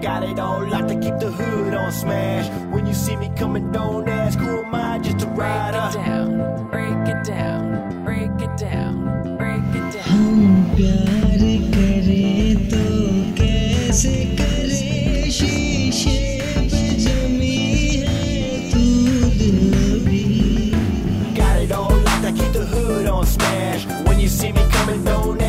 got it all locked to keep the hood on smash. When you see me coming, don't ask who am I, just a Break rider. it down, break it down, break it down, break it down. हम प्यार करें तो कैसे करें शीशे पे जमी है तू दिल भी Got it all locked, I keep the hood on smash. When you see me coming, don't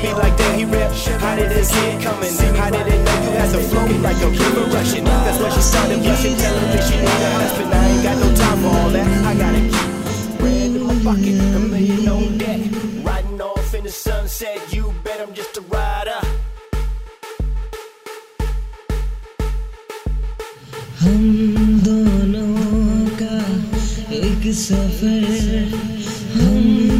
me like that, he rap. How did this kid coming? How did it know you had to flow like a river rushing? That's when she started blushing, telling me she need a husband. I ain't got no time for all that. I gotta keep bread in my pocket, a million on deck. Riding off in the sunset, you bet I'm just a rider. हम दोनों का एक सफर हम दोनों का